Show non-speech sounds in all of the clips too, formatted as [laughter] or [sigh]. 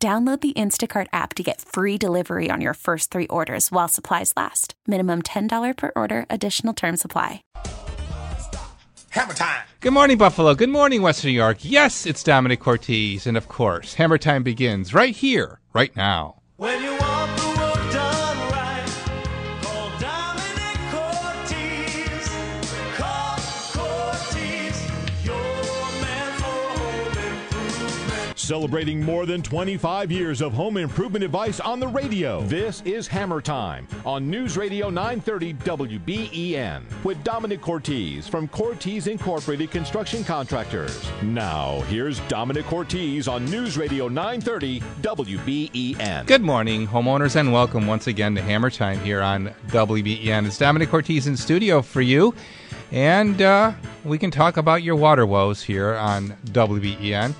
Download the Instacart app to get free delivery on your first three orders while supplies last. Minimum $10 per order, additional term supply. Hammer time. Good morning, Buffalo. Good morning, Western New York. Yes, it's Domenic Cortese. And of course, Hammer Time begins right here, right now. Celebrating more than 25 years of home improvement advice on the radio. This is Hammer Time on News Radio 930 WBEN with Domenic Cortese from Cortese Incorporated Construction Contractors. Now, here's Domenic Cortese on News Radio 930 WBEN. Good morning, homeowners, and welcome once again to Hammer Time here on WBEN. It's Domenic Cortese in studio for you, and uh, we can talk about your water woes here on WBEN.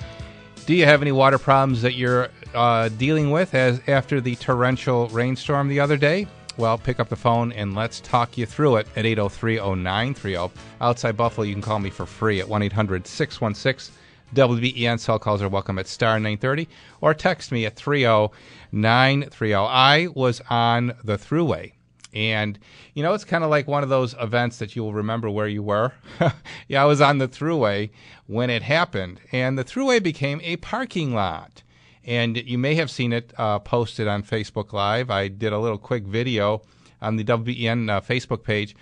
Do you have any water problems that you're uh, dealing with as after the torrential rainstorm the other day? Well, pick up the phone and let's talk you through it at 803 0930. Outside Buffalo, you can call me for free at 1 800 616 WBEN. Cell calls are welcome at star 930 or text me at 30930. I was on the thruway. And, you know, it's kind of like one of those events that you will remember where you were. [laughs] yeah, I was on the thruway when it happened. And the thruway became a parking lot. And you may have seen it uh, posted on Facebook Live. I did a little quick video on the WBN uh, Facebook page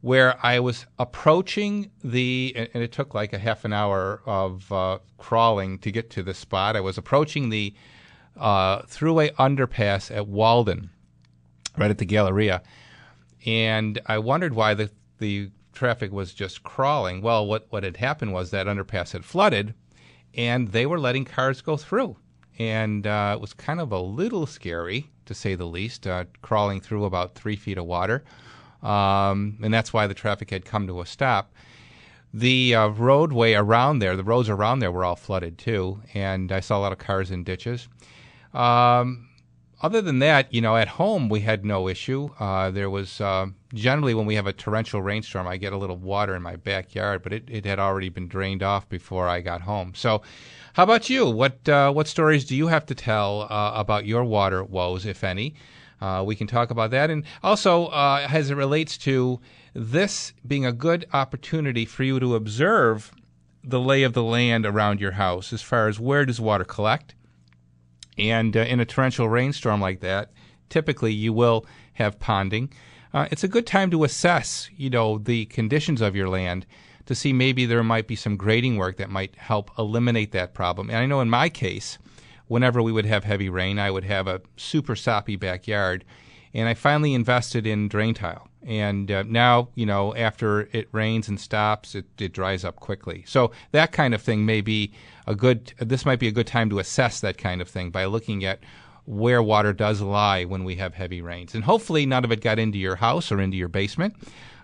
where I was approaching the, and it took like a half an hour of uh, crawling to get to the spot. I was approaching the uh, thruway underpass at Walden, right at the Galleria, and I wondered why the the traffic was just crawling. Well, what what had happened was that underpass had flooded, and they were letting cars go through, and uh, it was kind of a little scary to say the least, uh, crawling through about three feet of water, um, and that's why the traffic had come to a stop. The uh, roadway around there, the roads around there were all flooded too, and I saw a lot of cars in ditches. Um, other than that, you know, at home we had no issue. Uh, there was uh, generally when we have a torrential rainstorm, I get a little water in my backyard, but it, it had already been drained off before I got home. So, how about you? What uh, what stories do you have to tell uh, about your water woes, if any? Uh, we can talk about that, and also uh, as it relates to this being a good opportunity for you to observe the lay of the land around your house, as far as where does water collect. And uh, in a torrential rainstorm like that, typically you will have ponding. Uh, it's a good time to assess, you know, the conditions of your land to see maybe there might be some grading work that might help eliminate that problem. And I know in my case, whenever we would have heavy rain, I would have a super soppy backyard, and I finally invested in drain tile. And uh, now, you know, after it rains and stops, it, it dries up quickly. So that kind of thing may be a good. This might be a good time to assess that kind of thing by looking at where water does lie when we have heavy rains. And hopefully, none of it got into your house or into your basement.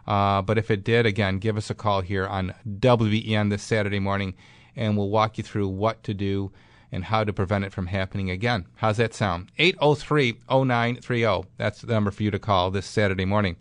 Uh, but if it did, again, give us a call here on WBEN this Saturday morning, and we'll walk you through what to do and how to prevent it from happening again. How's that sound? 803 0930. That's the number for you to call this Saturday morning.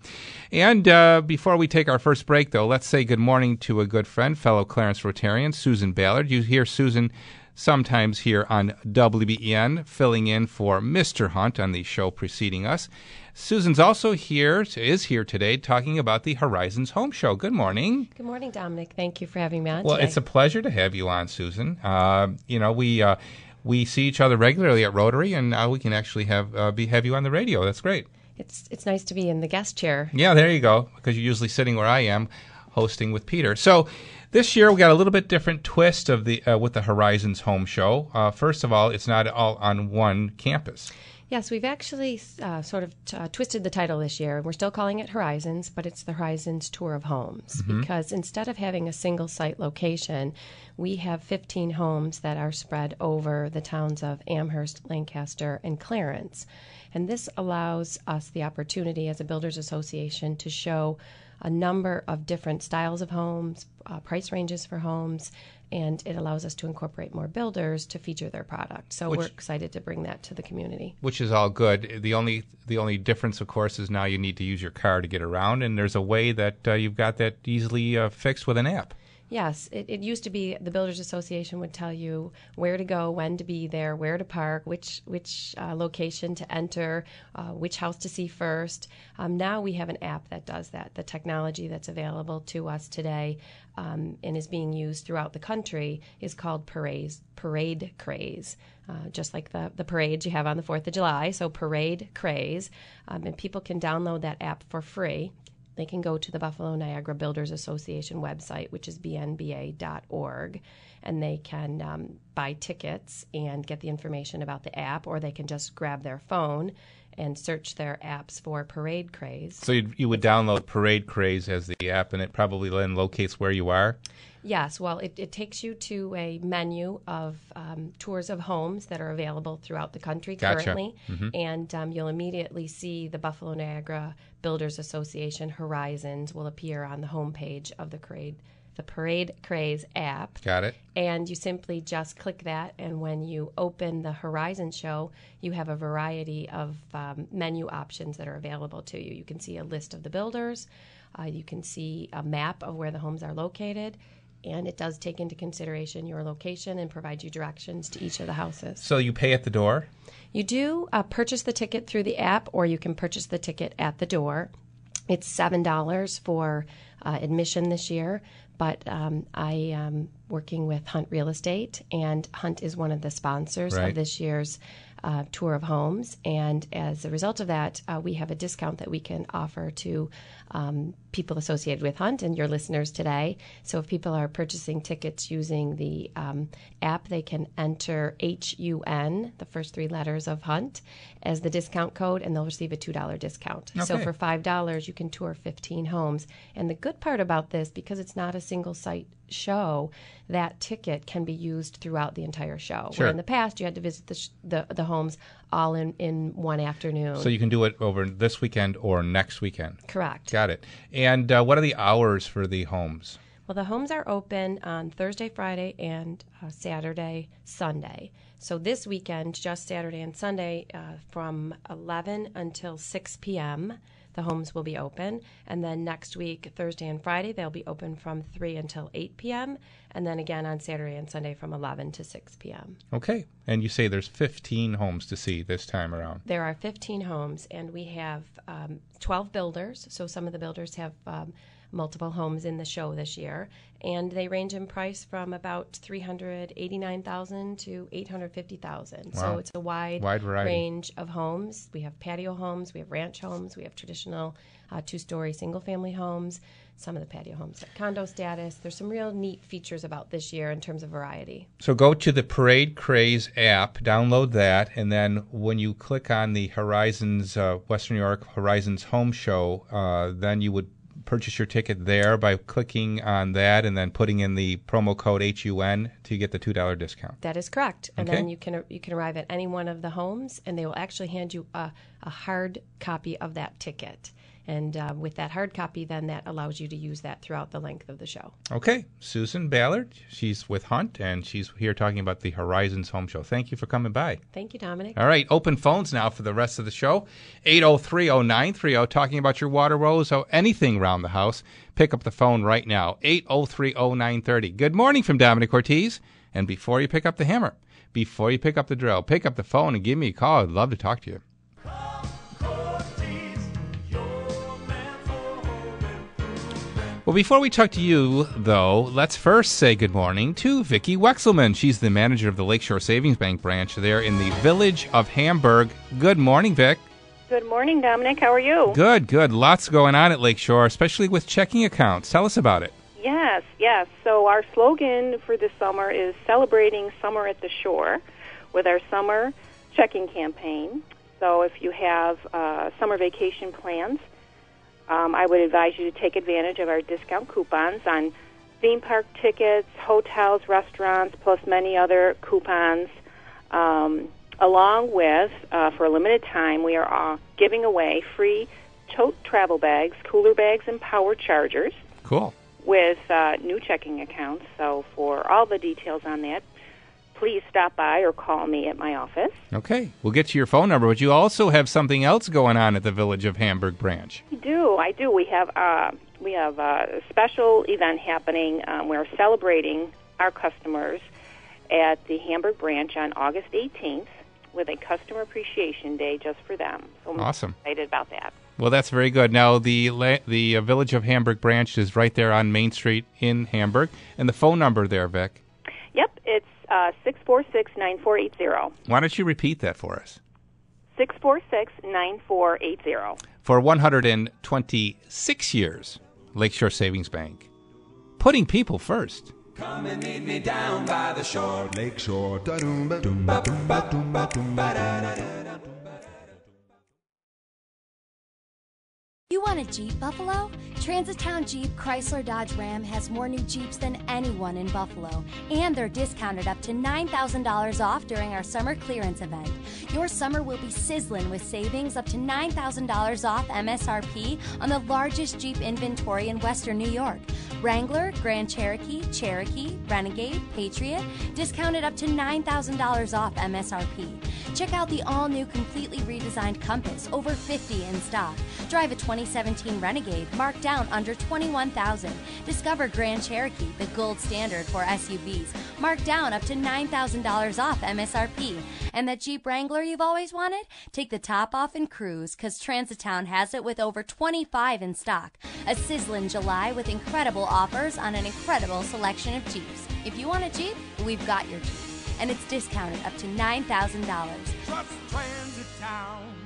And uh, before we take our first break, though, let's say good morning to a good friend, fellow Clarence Rotarian, Susan Ballard. You hear Susan sometimes here on WBEN, filling in for Mr. Hunt on the show preceding us. Susan's also here, is here today, talking about the Horizons Home Show. Good morning. Good morning, Domenic. Thank you for having me on Well, today. it's a pleasure to have you on, Susan. Uh, you know, we uh, we see each other regularly at Rotary, and now we can actually have uh, be have you on the radio. That's great. it's it's nice to be in the guest chair. Yeah, there you go. Because you're usually sitting where I am. hosting with Peter. So this year we got a little bit different twist of the uh, with the Horizons Home Show. Uh, first of all, it's not all on one campus. Yes, we've actually uh, sort of uh, twisted the title this year. We're still calling it Horizons, but it's the Horizons Tour of Homes because instead of having a single site location, we have 15 homes that are spread over the towns of Amherst, Lancaster, and Clarence. And this allows us the opportunity as a builders association to show a number of different styles of homes, uh, price ranges for homes, and it allows us to incorporate more builders to feature their product. So Which- we're excited to bring that to the community. which is all good. The only the only difference, of course, is now you need to use your car to get around, and there's a way that uh, you've got that easily uh, fixed with an app. Yes, it, it used to be the Builders Association would tell you where to go, when to be there, where to park, which which uh, location to enter, uh, which house to see first. Um, now we have an app that does that. The technology that's available to us today um, and is being used throughout the country is called Parade Parade Craze, uh, just like the the parades you have on the Fourth of July. So Parade Craze, um, and people can download that app for free they can go to the Buffalo Niagara Builders Association website, which is bnba.org, and they can um, buy tickets and get the information about the app, or they can just grab their phone and search their apps for Parade Craze. So you, you would download Parade Craze as the app, and it probably then locates where you are. Yes, well, it, it takes you to a menu of um, tours of homes that are available throughout the country Gotcha. currently, and um, you'll immediately see the Buffalo Niagara Builders Association Horizons will appear on the homepage of the Parade, the Parade Craze app. Got it. and you simply just click that and when you open the horizon show you have a variety of um, menu options that are available to you you can see a list of the builders uh, you can see a map of where the homes are located and it does take into consideration your location and provide you directions to each of the houses So you pay at the door. You do uh, purchase the ticket through the app, or you can purchase the ticket at the door. It's seven dollars for uh, admission this year, but um, I am working with Hunt Real Estate, and Hunt is one of the sponsors Right. of this year's uh, tour of homes. And as a result of that, uh, we have a discount that we can offer to um, people associated with Hunt and your listeners today. So if people are purchasing tickets using the um, app, they can enter HUN, the first three letters of Hunt, as the discount code, and they'll receive a $2 discount. So for $5, you can tour 15 homes. And the good part about this, because it's not a single site show, that ticket can be used throughout the entire show. Sure. Where in the past, you had to visit the, sh- the, the homes all in, in one afternoon. So you can do it over this weekend or next weekend. Correct. Got it. And uh, what are the hours for the homes? Well, the homes are open on Thursday, Friday, and uh, Saturday, Sunday. So this weekend, just Saturday and Sunday, uh, from 11 until 6 p.m., the homes will be open. And then next week, Thursday and Friday, they'll be open from 3 until 8 p.m. And then again on Saturday and Sunday from 11 to 6 p.m. Okay. And you say there's 15 homes to see this time around. There are 15 homes, and we have um, 12 builders. So some of the builders have um, multiple homes in the show this year, and they range in price from about 389,000 to 850,000. Wow. So it's a wide, Wide variety. range of homes. We have patio homes, we have ranch homes, we have traditional uh, two-story single-family homes. Some of the patio homes have condo status. There's some real neat features about this year in terms of variety. So go to the Parade Craze app, download that, and then when you click on the Horizons uh, Western New York Horizons Home Show, uh, then you would purchase your ticket there by clicking on that and then putting in the promo code HUN to get the two dollar discount. That is correct. And Okay. then you can you can arrive at any one of the homes, and they will actually hand you a, a hard copy of that ticket. And uh, with that hard copy, then that allows you to use that throughout the length of the show. Okay, Susan Ballard, she's with Hunt and she's here talking about the Horizons Home Show. Thank you for coming by. Thank you, Domenic. All right, open phones now for the rest of the show. 8030930, talking about your water woes or anything around the house. Pick up the phone right now. 8030930. Good morning from Domenic Ortiz. And before you pick up the hammer, before you pick up the drill, pick up the phone and give me a call. I'd love to talk to you. Well, before we talk to you, though, let's first say good morning to Vicki Wexelman. She's the manager of the Lakeshore Savings Bank branch there in the village of Hamburg. Good morning, Vic. Good morning, Domenic. How are you? Good, good. Lots going on at Lakeshore, especially with checking accounts. Tell us about it. Yes, yes. So our slogan for this summer is celebrating summer at the shore with our summer checking campaign. So if you have uh, summer vacation plans, um, I would advise you to take advantage of our discount coupons on theme park tickets, hotels, restaurants, plus many other coupons. Um, along with, uh, for a limited time, we are uh, giving away free tote travel bags, cooler bags, and power chargers Cool. with uh, new checking accounts. So for all the details on that, please stop by or call me at my office. Okay, we'll get to your phone number, but you also have something else going on at the Village of Hamburg branch. I do. I do. We have uh, we have a special event happening. Um, we're celebrating our customers at the Hamburg branch on August 18th with a customer appreciation day just for them. So I'm Awesome. excited about that. Well, that's very good. Now, the la- the uh, Village of Hamburg branch is right there on Main Street in Hamburg, and the phone number there, Vic. Yep, it's uh, 646-9480. Why don't you repeat that for us? 646-9480. For 126 years, Lakeshore Savings Bank, putting people first. Come and meet me down by the shore. Lakeshore. You want a Jeep, Buffalo? Transitowne Jeep Chrysler Dodge Ram has more new Jeeps than anyone in Buffalo, and they're discounted up to $9,000 off during our summer clearance event. Your summer will be sizzling with savings up to $9,000 off MSRP on the largest Jeep inventory in Western New York. Wrangler, Grand Cherokee, Cherokee, Renegade, Patriot, discounted up to $9,000 off MSRP. Check out the all new, completely redesigned Compass, over 50 in stock. Drive a 2017 Renegade, marked down under 21000 Discover Grand Cherokee, the gold standard for SUVs, marked down up to $9,000 off MSRP. And that Jeep Wrangler you've always wanted? Take the top off and cruise, because Transitowne has it with over 25 in stock. A sizzling July with incredible offers on an incredible selection of Jeeps. If you want a Jeep, we've got your Jeep. And it's discounted up to $9,000. Trust Transit Town.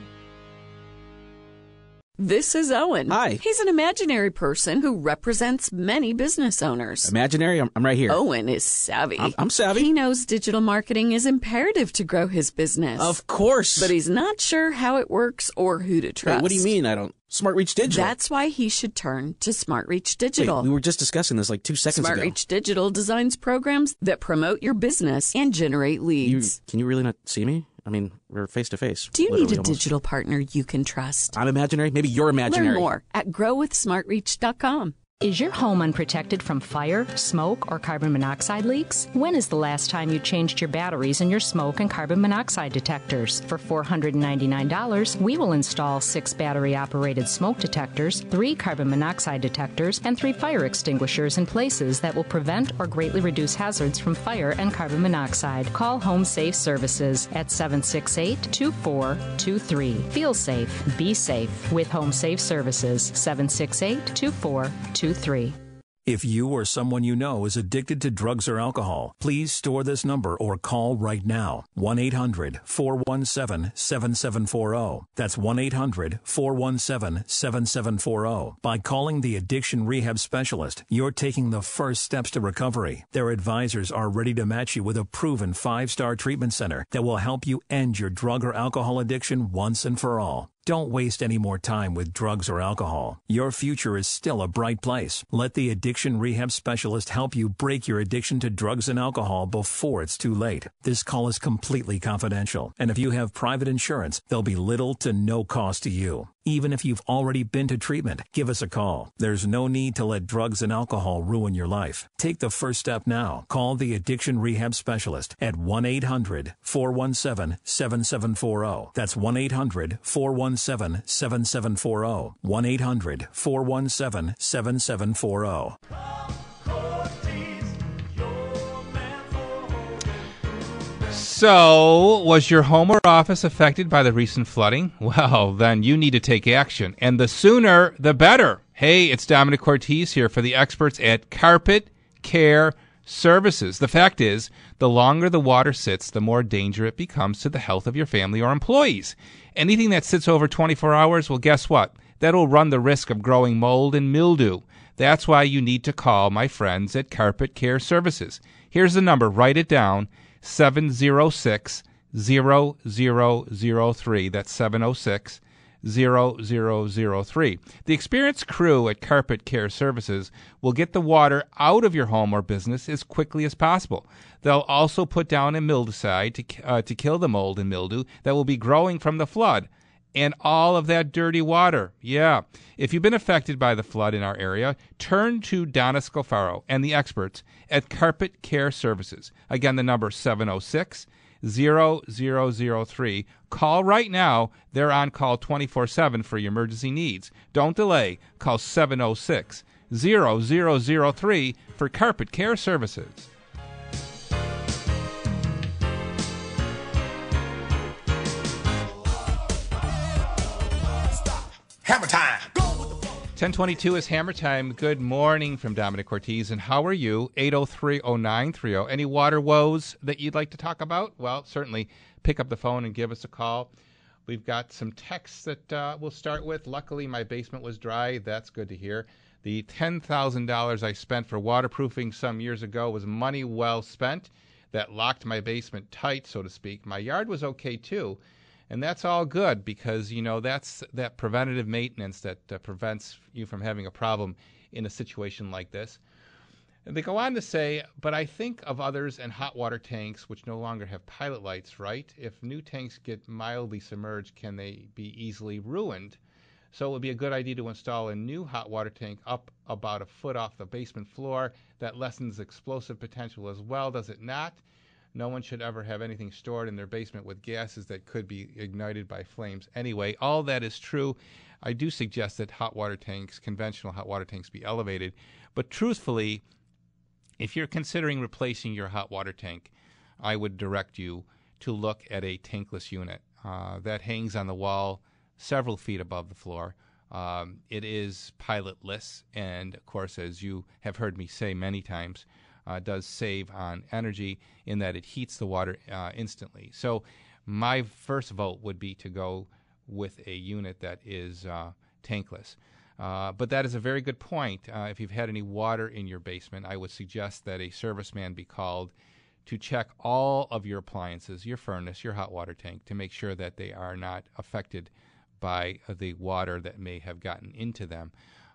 This is Owen. Hi. He's an imaginary person who represents many business owners. Imaginary, I'm, I'm right here. Owen is savvy. I'm- I'm savvy. He knows digital marketing is imperative to grow his business. Of course. But he's not sure how it works or who to trust. Wait, what do you mean? I don't. Smart Reach Digital. That's why he should turn to Smart Reach Digital. Wait, we were just discussing this like two seconds Smart ago. Reach Digital designs programs that promote your business and generate You, leads. can you really not see me? I mean, we're face to face. Do you need a almost. digital partner you can trust? I'm imaginary. Maybe you're imaginary. Learn more at growwithsmartreach.com. Is your home unprotected from fire, smoke, or carbon monoxide leaks? When is the last time you changed your batteries in your smoke and carbon monoxide detectors? For $499, we will install six battery operated smoke detectors, three carbon monoxide detectors, and three fire extinguishers in places that will prevent or greatly reduce hazards from fire and carbon monoxide. Call Home Safe Services at 768 2423. Feel safe, be safe with Home Safe Services 768 2423. If you or someone you know is addicted to drugs or alcohol, please store this number or call right now 1 800 417 7740. That's 1 800 417 7740. By calling the Addiction Rehab Specialist, you're taking the first steps to recovery. Their advisors are ready to match you with a proven five star treatment center that will help you end your drug or alcohol addiction once and for all. Don't waste any more time with drugs or alcohol. Your future is still a bright place. Let the addiction rehab specialist help you break your addiction to drugs and alcohol before it's too late. This call is completely confidential, and if you have private insurance, there'll be little to no cost to you. Even if you've already been to treatment, give us a call. There's no need to let drugs and alcohol ruin your life. Take the first step now. Call the Addiction Rehab Specialist at 1 800 417 7740. That's 1 800 417 7740. 1 800 417 7740. So, was your home or office affected by the recent flooding? [laughs] Well, then you need to take action, and the sooner the better. Hey, it's Domenic Cortese here for the experts at Carpet Care Services. The fact is, the longer the water sits, the more danger it becomes to the health of your family or employees. Anything that sits over 24 hours, well, guess what? That'll run the risk of growing mold and mildew. That's why you need to call my friends at Carpet Care Services. Here's the number, write it down 706 0003. That's 706 0003. The experienced crew at Carpet Care Services will get the water out of your home or business as quickly as possible. They'll also put down a mildicide to, uh, to kill the mold and mildew that will be growing from the flood and all of that dirty water. Yeah. If you've been affected by the flood in our area, turn to Donna Scalfaro and the experts at Carpet Care Services. Again, the number 706 0003. Call right now. They're on call 24 7 for your emergency needs. Don't delay. Call 706 0003 for Carpet Care Services. 1022 is Hammer Time. Good morning from Domenic Cortese. And how are you? 8030930. Any water woes that you'd like to talk about? Well, certainly pick up the phone and give us a call. We've got some texts that uh, we'll start with. Luckily, my basement was dry. That's good to hear. The $10,000 I spent for waterproofing some years ago was money well spent. That locked my basement tight, so to speak. My yard was okay too and that's all good because you know that's that preventative maintenance that uh, prevents you from having a problem in a situation like this. And they go on to say, but I think of others and hot water tanks which no longer have pilot lights, right? If new tanks get mildly submerged, can they be easily ruined? So it would be a good idea to install a new hot water tank up about a foot off the basement floor. That lessens explosive potential as well, does it not? No one should ever have anything stored in their basement with gases that could be ignited by flames anyway. All that is true. I do suggest that hot water tanks, conventional hot water tanks, be elevated. But truthfully, if you're considering replacing your hot water tank, I would direct you to look at a tankless unit uh, that hangs on the wall several feet above the floor. Um, it is pilotless, and of course, as you have heard me say many times, uh, does save on energy in that it heats the water uh, instantly. So, my first vote would be to go with a unit that is uh, tankless. Uh, but that is a very good point. Uh, if you've had any water in your basement, I would suggest that a serviceman be called to check all of your appliances, your furnace, your hot water tank, to make sure that they are not affected by the water that may have gotten into them.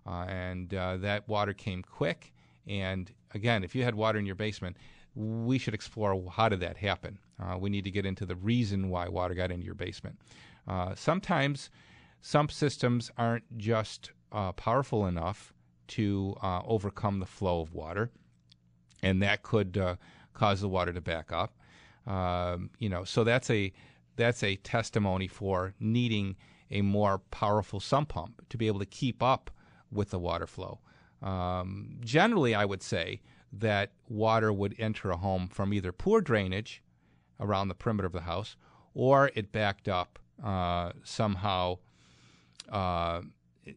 Uh, and that water came quick and again, if you had water in your basement, we should explore how did that happen. Uh, we need to get into the reason why water got into your basement. Uh, sometimes sump systems aren't just uh, powerful enough to uh, overcome the flow of water, and that could uh, cause the water to back up. Um, you know, so that's a that's a testimony for needing a more powerful sump pump to be able to keep up with the water flow. Um, generally, I would say that water would enter a home from either poor drainage around the perimeter of the house or it backed up uh, somehow uh,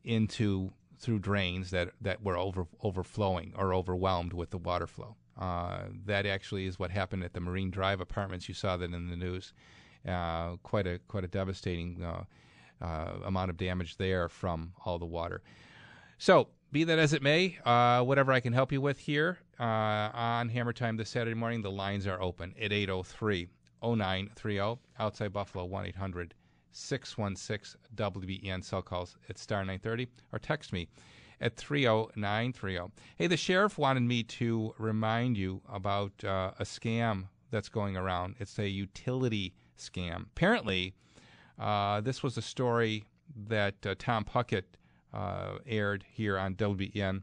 into through drains that, that were over, overflowing or overwhelmed with the water flow. Uh, that actually is what happened at the Marine Drive apartments. You saw that in the news. Uh, quite a quite a devastating uh, uh, amount of damage there from all the water. So be that as it may, uh, whatever I can help you with here uh, on Hammer Time this Saturday morning, the lines are open at 803 0930 outside Buffalo 1 800 616 WBEN cell calls at star 930 or text me at 30930. Hey, the sheriff wanted me to remind you about uh, a scam that's going around. It's a utility scam. Apparently, uh, this was a story that uh, Tom Puckett uh, aired here on WBN.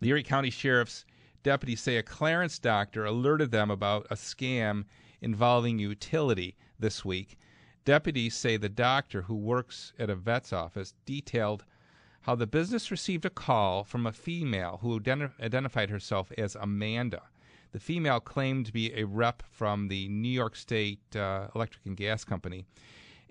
The Erie County Sheriff's deputies say a Clarence doctor alerted them about a scam involving utility this week. Deputies say the doctor, who works at a vet's office, detailed how the business received a call from a female who identi- identified herself as Amanda. The female claimed to be a rep from the New York State uh, Electric and Gas Company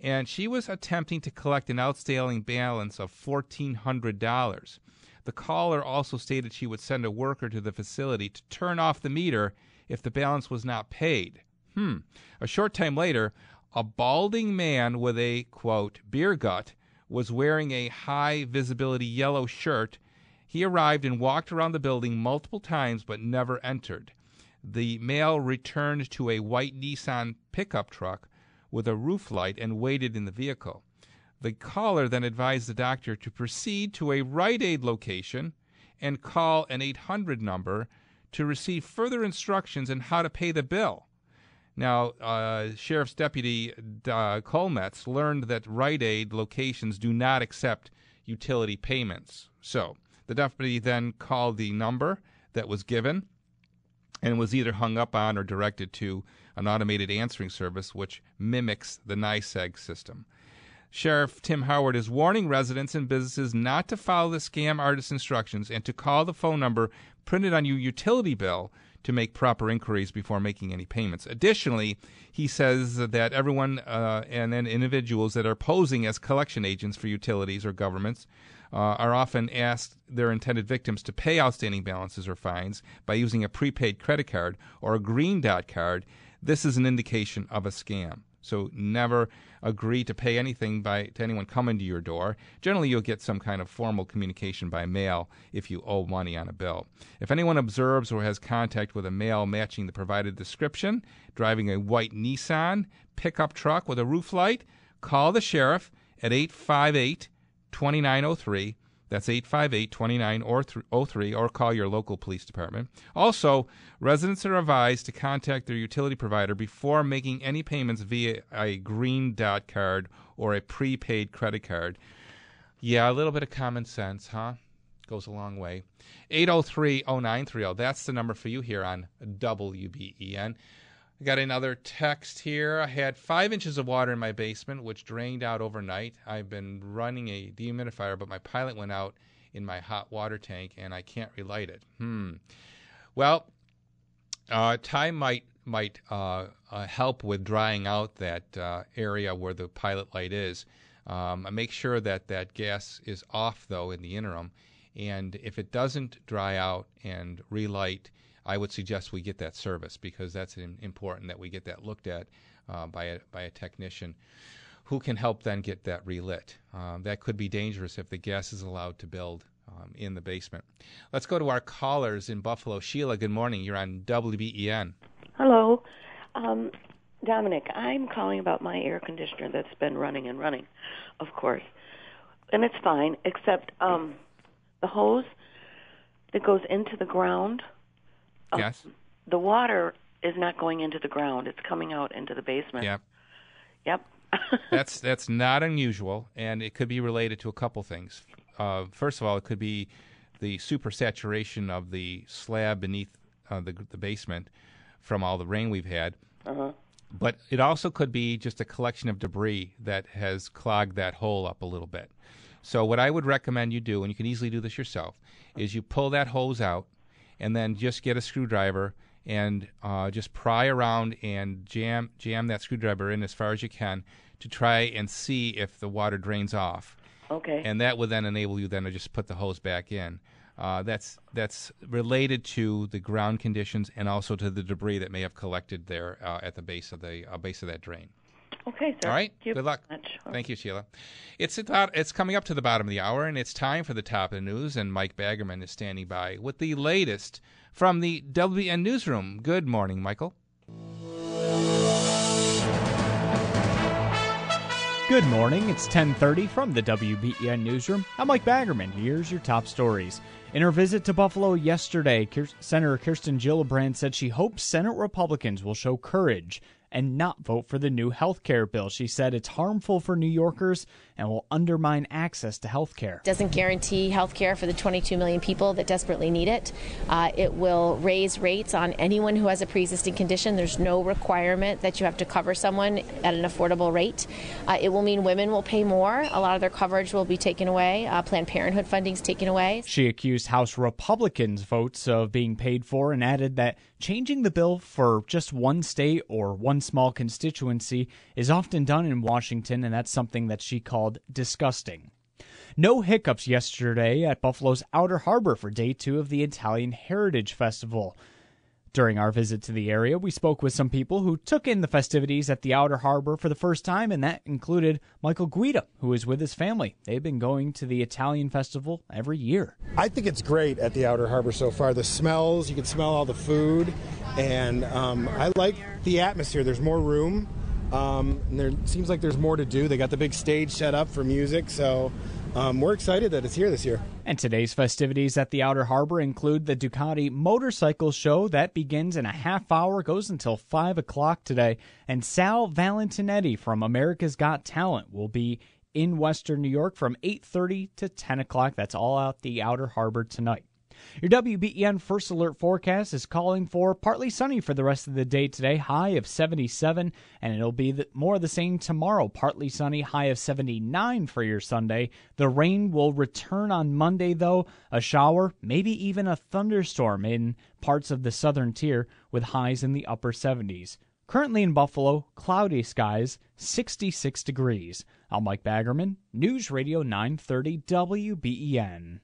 and she was attempting to collect an outstanding balance of $1,400. The caller also stated she would send a worker to the facility to turn off the meter if the balance was not paid. Hmm. A short time later, a balding man with a, quote, beer gut was wearing a high visibility yellow shirt. He arrived and walked around the building multiple times but never entered. The male returned to a white Nissan pickup truck with a roof light and waited in the vehicle. The caller then advised the doctor to proceed to a Rite Aid location and call an 800 number to receive further instructions on how to pay the bill. Now, uh, Sheriff's Deputy uh, Colmetz learned that Rite Aid locations do not accept utility payments. So the deputy then called the number that was given and was either hung up on or directed to an automated answering service which mimics the NYSEG system. Sheriff Tim Howard is warning residents and businesses not to follow the scam artist's instructions and to call the phone number printed on your utility bill to make proper inquiries before making any payments. Additionally, he says that everyone uh, and then individuals that are posing as collection agents for utilities or governments uh, are often asked their intended victims to pay outstanding balances or fines by using a prepaid credit card or a green dot card. This is an indication of a scam. So never agree to pay anything by to anyone coming to your door. Generally, you'll get some kind of formal communication by mail if you owe money on a bill. If anyone observes or has contact with a male matching the provided description, driving a white Nissan pickup truck with a roof light, call the sheriff at 858 2903. That's 858 2903 or call your local police department. Also, residents are advised to contact their utility provider before making any payments via a green dot card or a prepaid credit card. Yeah, a little bit of common sense, huh? Goes a long way. 803 0930. That's the number for you here on WBEN. I got another text here. I had five inches of water in my basement, which drained out overnight. I've been running a dehumidifier, but my pilot went out in my hot water tank, and I can't relight it. Hmm. Well, uh, time might might uh, uh, help with drying out that uh, area where the pilot light is. Um, make sure that that gas is off though in the interim, and if it doesn't dry out and relight, I would suggest we get that service because that's important that we get that looked at uh, by a by a technician who can help then get that relit. Um, that could be dangerous if the gas is allowed to build um, in the basement. Let's go to our callers in Buffalo. Sheila, good morning. You're on WBEN. Hello. Um, Domenic, I'm calling about my air conditioner that's been running and running, of course. And it's fine, except um, the hose that goes into the ground, Yes. the water is not going into the ground. It's coming out into the basement. Yep. Yep. [laughs] that's that's not unusual, and it could be related to a couple things. Uh, first of all, it could be the supersaturation of the slab beneath uh, the the basement from all the rain we've had. Uh-huh. But it also could be just a collection of debris that has clogged that hole up a little bit. So what I would recommend you do, and you can easily do this yourself, is you pull that hose out, and then just get a screwdriver and uh, just pry around and jam jam that screwdriver in as far as you can to try and see if the water drains off. Okay. And that would then enable you then to just put the hose back in. Uh, that's that's related to the ground conditions and also to the debris that may have collected there uh, at the base of the uh, base of that drain. Okay, sir. All right. Thank you Good luck. much. Thank you, Sheila. It's about it's coming up to the bottom of the hour, and it's time for the top of the news. And Mike Baggerman is standing by with the latest from the WN newsroom. Good morning, Michael. Good morning. It's 10:30 from the WBEN newsroom. I'm Mike Baggerman. Here's your top stories. In her visit to Buffalo yesterday, Senator Kirsten Gillibrand said she hopes Senate Republicans will show courage and not vote for the new health care bill. She said it's harmful for New Yorkers and will undermine access to health care. doesn't guarantee health care for the 22 million people that desperately need it. Uh, it will raise rates on anyone who has a pre existing condition. There's no requirement that you have to cover someone at an affordable rate. Uh, it will mean women will pay more. A lot of their coverage will be taken away. Uh, Planned Parenthood funding is taken away. She accused House Republicans' votes of being paid for and added that changing the bill for just one state or one small constituency is often done in Washington, and that's something that she called disgusting. No hiccups yesterday at Buffalo's Outer Harbor for day two of the Italian Heritage Festival. During our visit to the area, we spoke with some people who took in the festivities at the Outer Harbor for the first time, and that included Michael Guida, who is with his family. They've been going to the Italian festival every year. I think it's great at the Outer Harbor so far. The smells, you can smell all the food, and um, I like the atmosphere. There's more room. Um, and there seems like there's more to do. They got the big stage set up for music, so um, we're excited that it's here this year. And today's festivities at the Outer Harbor include the Ducati Motorcycle Show that begins in a half hour, goes until 5 o'clock today. And Sal Valentinetti from America's Got Talent will be in Western New York from 8.30 to 10 o'clock. That's all out the Outer Harbor tonight. Your WBEN First Alert forecast is calling for partly sunny for the rest of the day today, high of 77, and it'll be more of the same tomorrow, partly sunny, high of 79 for your Sunday. The rain will return on Monday, though, a shower, maybe even a thunderstorm in parts of the southern tier, with highs in the upper 70s. Currently in Buffalo, cloudy skies, 66 degrees. I'm Mike Baggerman, News Radio 930 WBEN.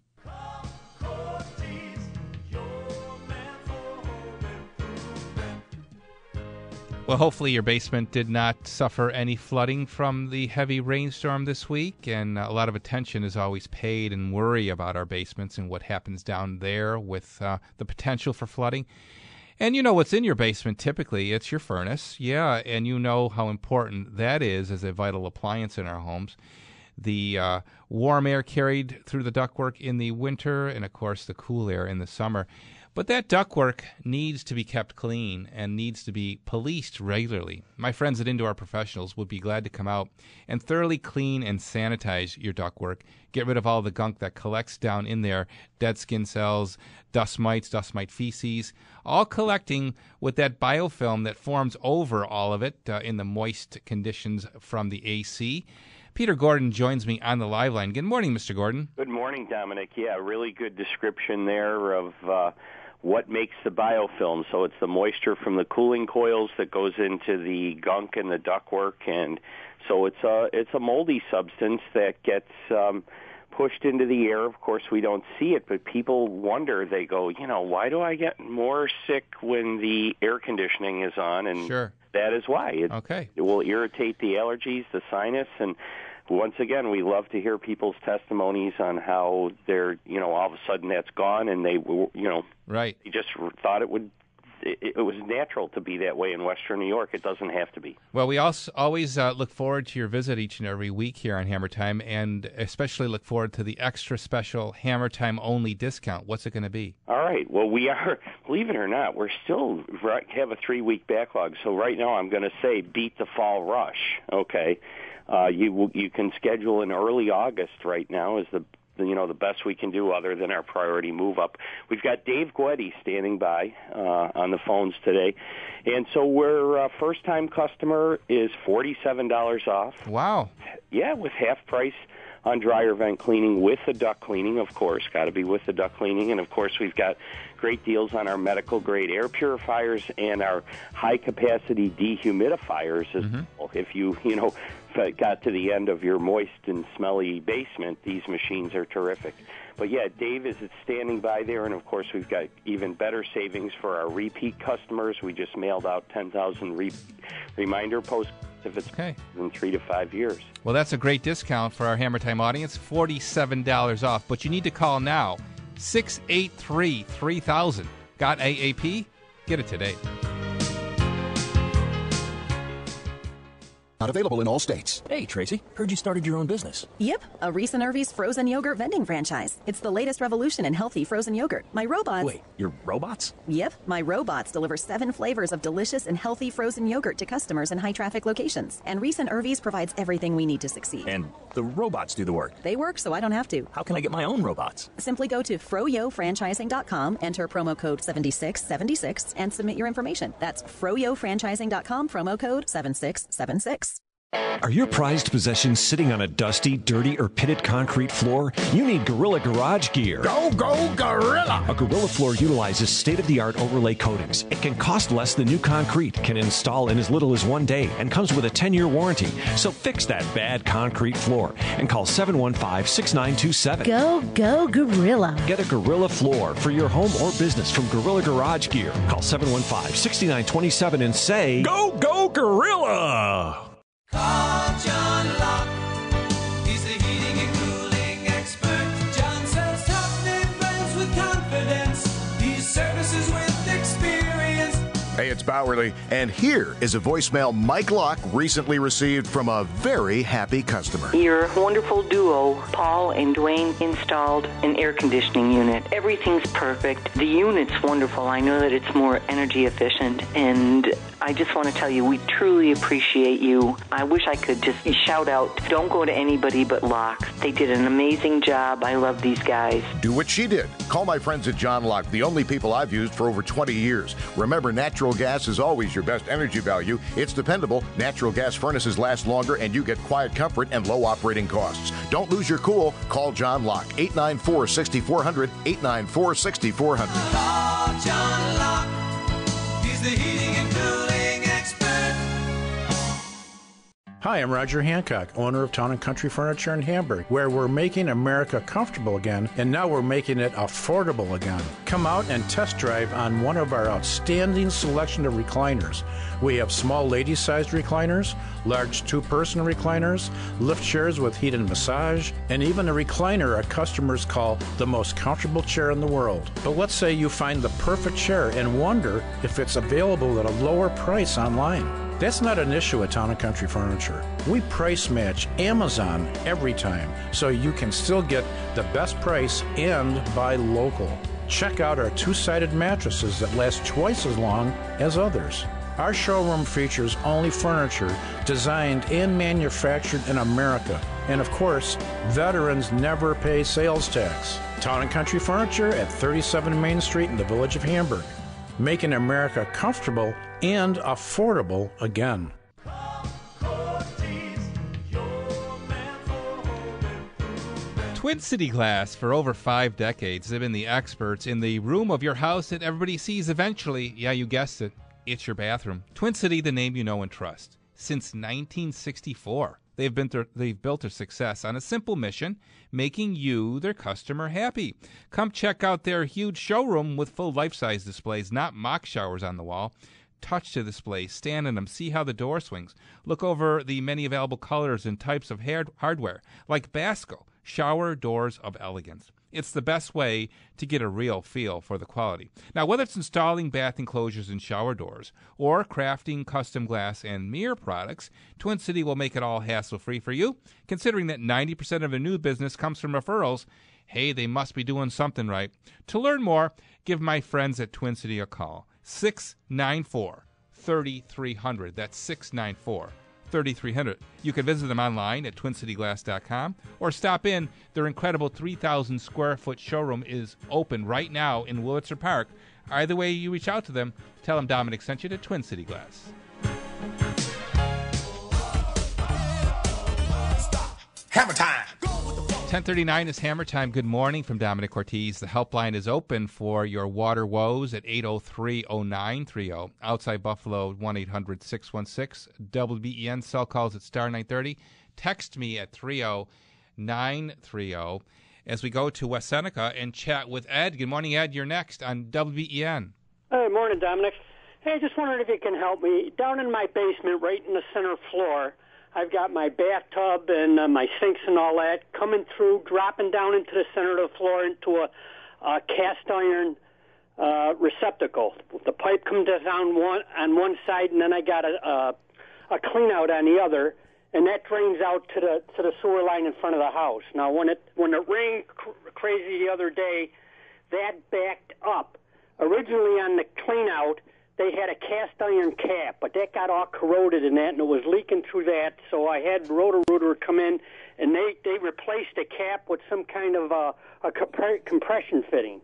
Well, hopefully your basement did not suffer any flooding from the heavy rainstorm this week, and a lot of attention is always paid and worry about our basements and what happens down there with uh, the potential for flooding. And you know what's in your basement typically? It's your furnace. Yeah, and you know how important that is as a vital appliance in our homes. The uh, warm air carried through the ductwork in the winter, and of course the cool air in the summer. But that ductwork needs to be kept clean and needs to be policed regularly. My friends at Indoor Professionals would be glad to come out and thoroughly clean and sanitize your ductwork. Get rid of all the gunk that collects down in there dead skin cells, dust mites, dust mite feces, all collecting with that biofilm that forms over all of it uh, in the moist conditions from the AC. Peter Gordon joins me on the live line. Good morning, Mr. Gordon. Good morning, Domenic. Yeah, really good description there of uh, what makes the biofilm. So it's the moisture from the cooling coils that goes into the gunk and the ductwork, and so it's a it's a moldy substance that gets um, pushed into the air. Of course, we don't see it, but people wonder. They go, you know, why do I get more sick when the air conditioning is on? And sure. that is why. It, okay. It will irritate the allergies, the sinus, and once again, we love to hear people's testimonies on how they're, you know, all of a sudden that's gone, and they, you know, right, they just thought it would. It, it was natural to be that way in Western New York. It doesn't have to be. Well, we also always uh, look forward to your visit each and every week here on Hammer Time, and especially look forward to the extra special Hammer Time only discount. What's it going to be? All right. Well, we are, [laughs] believe it or not, we're still have a three week backlog. So right now, I'm going to say beat the fall rush. Okay. Uh, you you can schedule in early August right now is the you know the best we can do other than our priority move up. We've got Dave Guetti standing by uh, on the phones today, and so we're uh, first time customer is forty seven dollars off. Wow! Yeah, with half price on dryer vent cleaning with the duct cleaning, of course, got to be with the duct cleaning, and of course we've got great deals on our medical grade air purifiers and our high capacity dehumidifiers as Mm-hmm. well. If you you know got to the end of your moist and smelly basement, these machines are terrific. But yeah, Dave is standing by there, and of course we've got even better savings for our repeat customers. We just mailed out 10,000 re- reminder posts if it's okay. in three to five years. Well, that's a great discount for our Hammer Time audience, $47 off. But you need to call now, 683 3000. Got AAP? Get it today. Not available in all states. Hey, Tracy, heard you started your own business. Yep, a Reis and Irvy's frozen yogurt vending franchise. It's the latest revolution in healthy frozen yogurt. My robots. Wait, your robots? Yep, my robots deliver seven flavors of delicious and healthy frozen yogurt to customers in high traffic locations. And Reis and Irvy's provides everything we need to succeed. And the robots do the work. They work so I don't have to. How can I get my own robots? Simply go to froyofranchising.com, enter promo code 7676, and submit your information. That's froyofranchising.com, promo code 7676. Are your prized possessions sitting on a dusty, dirty, or pitted concrete floor? You need Gorilla Garage Gear. Go, go, Gorilla! A Gorilla floor utilizes state of the art overlay coatings. It can cost less than new concrete, can install in as little as one day, and comes with a 10 year warranty. So fix that bad concrete floor and call 715 6927. Go, go, Gorilla. Get a Gorilla floor for your home or business from Gorilla Garage Gear. Call 715 6927 and say, Go, go, Gorilla! Call John Locke. He's the heating and cooling expert. John says top name brands with confidence. He services with experience. Hey, it's Bauerle, and here is a voicemail Mike Locke recently received from a very happy customer. Your wonderful duo, Paul and Dwayne, installed an air conditioning unit. Everything's perfect. The unit's wonderful. I know that it's more energy efficient, and I just want to tell you, we truly appreciate you. I wish I could just shout out, don't go to anybody but Locke. They did an amazing job. I love these guys. Do what she did. Call my friends at John Locke, the only people I've used for over 20 years. Remember, natural gas is always your best energy value. It's dependable. Natural gas furnaces last longer, and you get quiet comfort and low operating costs. Don't lose your cool. Call John Locke, 894 6400, 894 6400. Hi, I'm Roger Hancock, owner of Town and Country Furniture in Hamburg, where we're making America comfortable again, and now we're making it affordable again. Come out and test drive on one of our outstanding selection of recliners. We have small lady-sized recliners, large two-person recliners, lift chairs with heat and massage, and even a recliner our customers call the most comfortable chair in the world. But let's say you find the perfect chair and wonder if it's available at a lower price online. That's not an issue at Town Country Furniture. We price match Amazon every time, so you can still get the best price and buy local. Check out our two sided mattresses that last twice as long as others. Our showroom features only furniture designed and manufactured in America. And of course, veterans never pay sales tax. Town and Country Furniture at 37 Main Street in the village of Hamburg, making America comfortable and affordable again. Twin City Glass, for over five decades, They've been the experts in the room of your house that everybody sees eventually. Yeah, you guessed it. It's your bathroom. Twin City, the name you know and trust. Since 1964, they've, been th- they've built their success on a simple mission making you, their customer, happy. Come check out their huge showroom with full life size displays, not mock showers on the wall touch the display, stand in them, see how the door swings. Look over the many available colors and types of hair- hardware, like Basco, shower doors of elegance. It's the best way to get a real feel for the quality. Now, whether it's installing bath enclosures and shower doors or crafting custom glass and mirror products, Twin City will make it all hassle free for you. Considering that 90% of their new business comes from referrals, hey, they must be doing something right. To learn more, give my friends at Twin City a call. 694 3300. That's 694 3300. You can visit them online at twincityglass.com or stop in. Their incredible 3,000 square foot showroom is open right now in Wurlitzer Park. Either way you reach out to them, tell them Domenic sent you to Twin City Glass. Hammer time! 1039 is Hammer Time. Good morning from Domenic Cortese. The helpline is open for your water woes at 803-0930. Outside Buffalo, 1-800-616. WBEN cell calls at star 930. Text me at 30930 as we go to West Seneca and chat with Ed. Good morning, Ed. You're next on WBEN. Hey, morning, Dominic. Hey, just wondering if you can help me. Down in my basement, right in the center floor, I've got my bathtub and uh, my sinks and all that coming through, dropping down into the center of the floor into a, a cast iron uh, receptacle. The pipe comes down one on one side, and then I got a, a a clean out on the other, and that drains out to the to the sewer line in front of the house. Now, when it when it rained cr- crazy the other day, that backed up. Originally on the clean out, they had a cast iron cap, but that got all corroded in that, and it was leaking through that. So I had Roto Rooter come in, and they they replaced the cap with some kind of uh, a compre- compression fitting.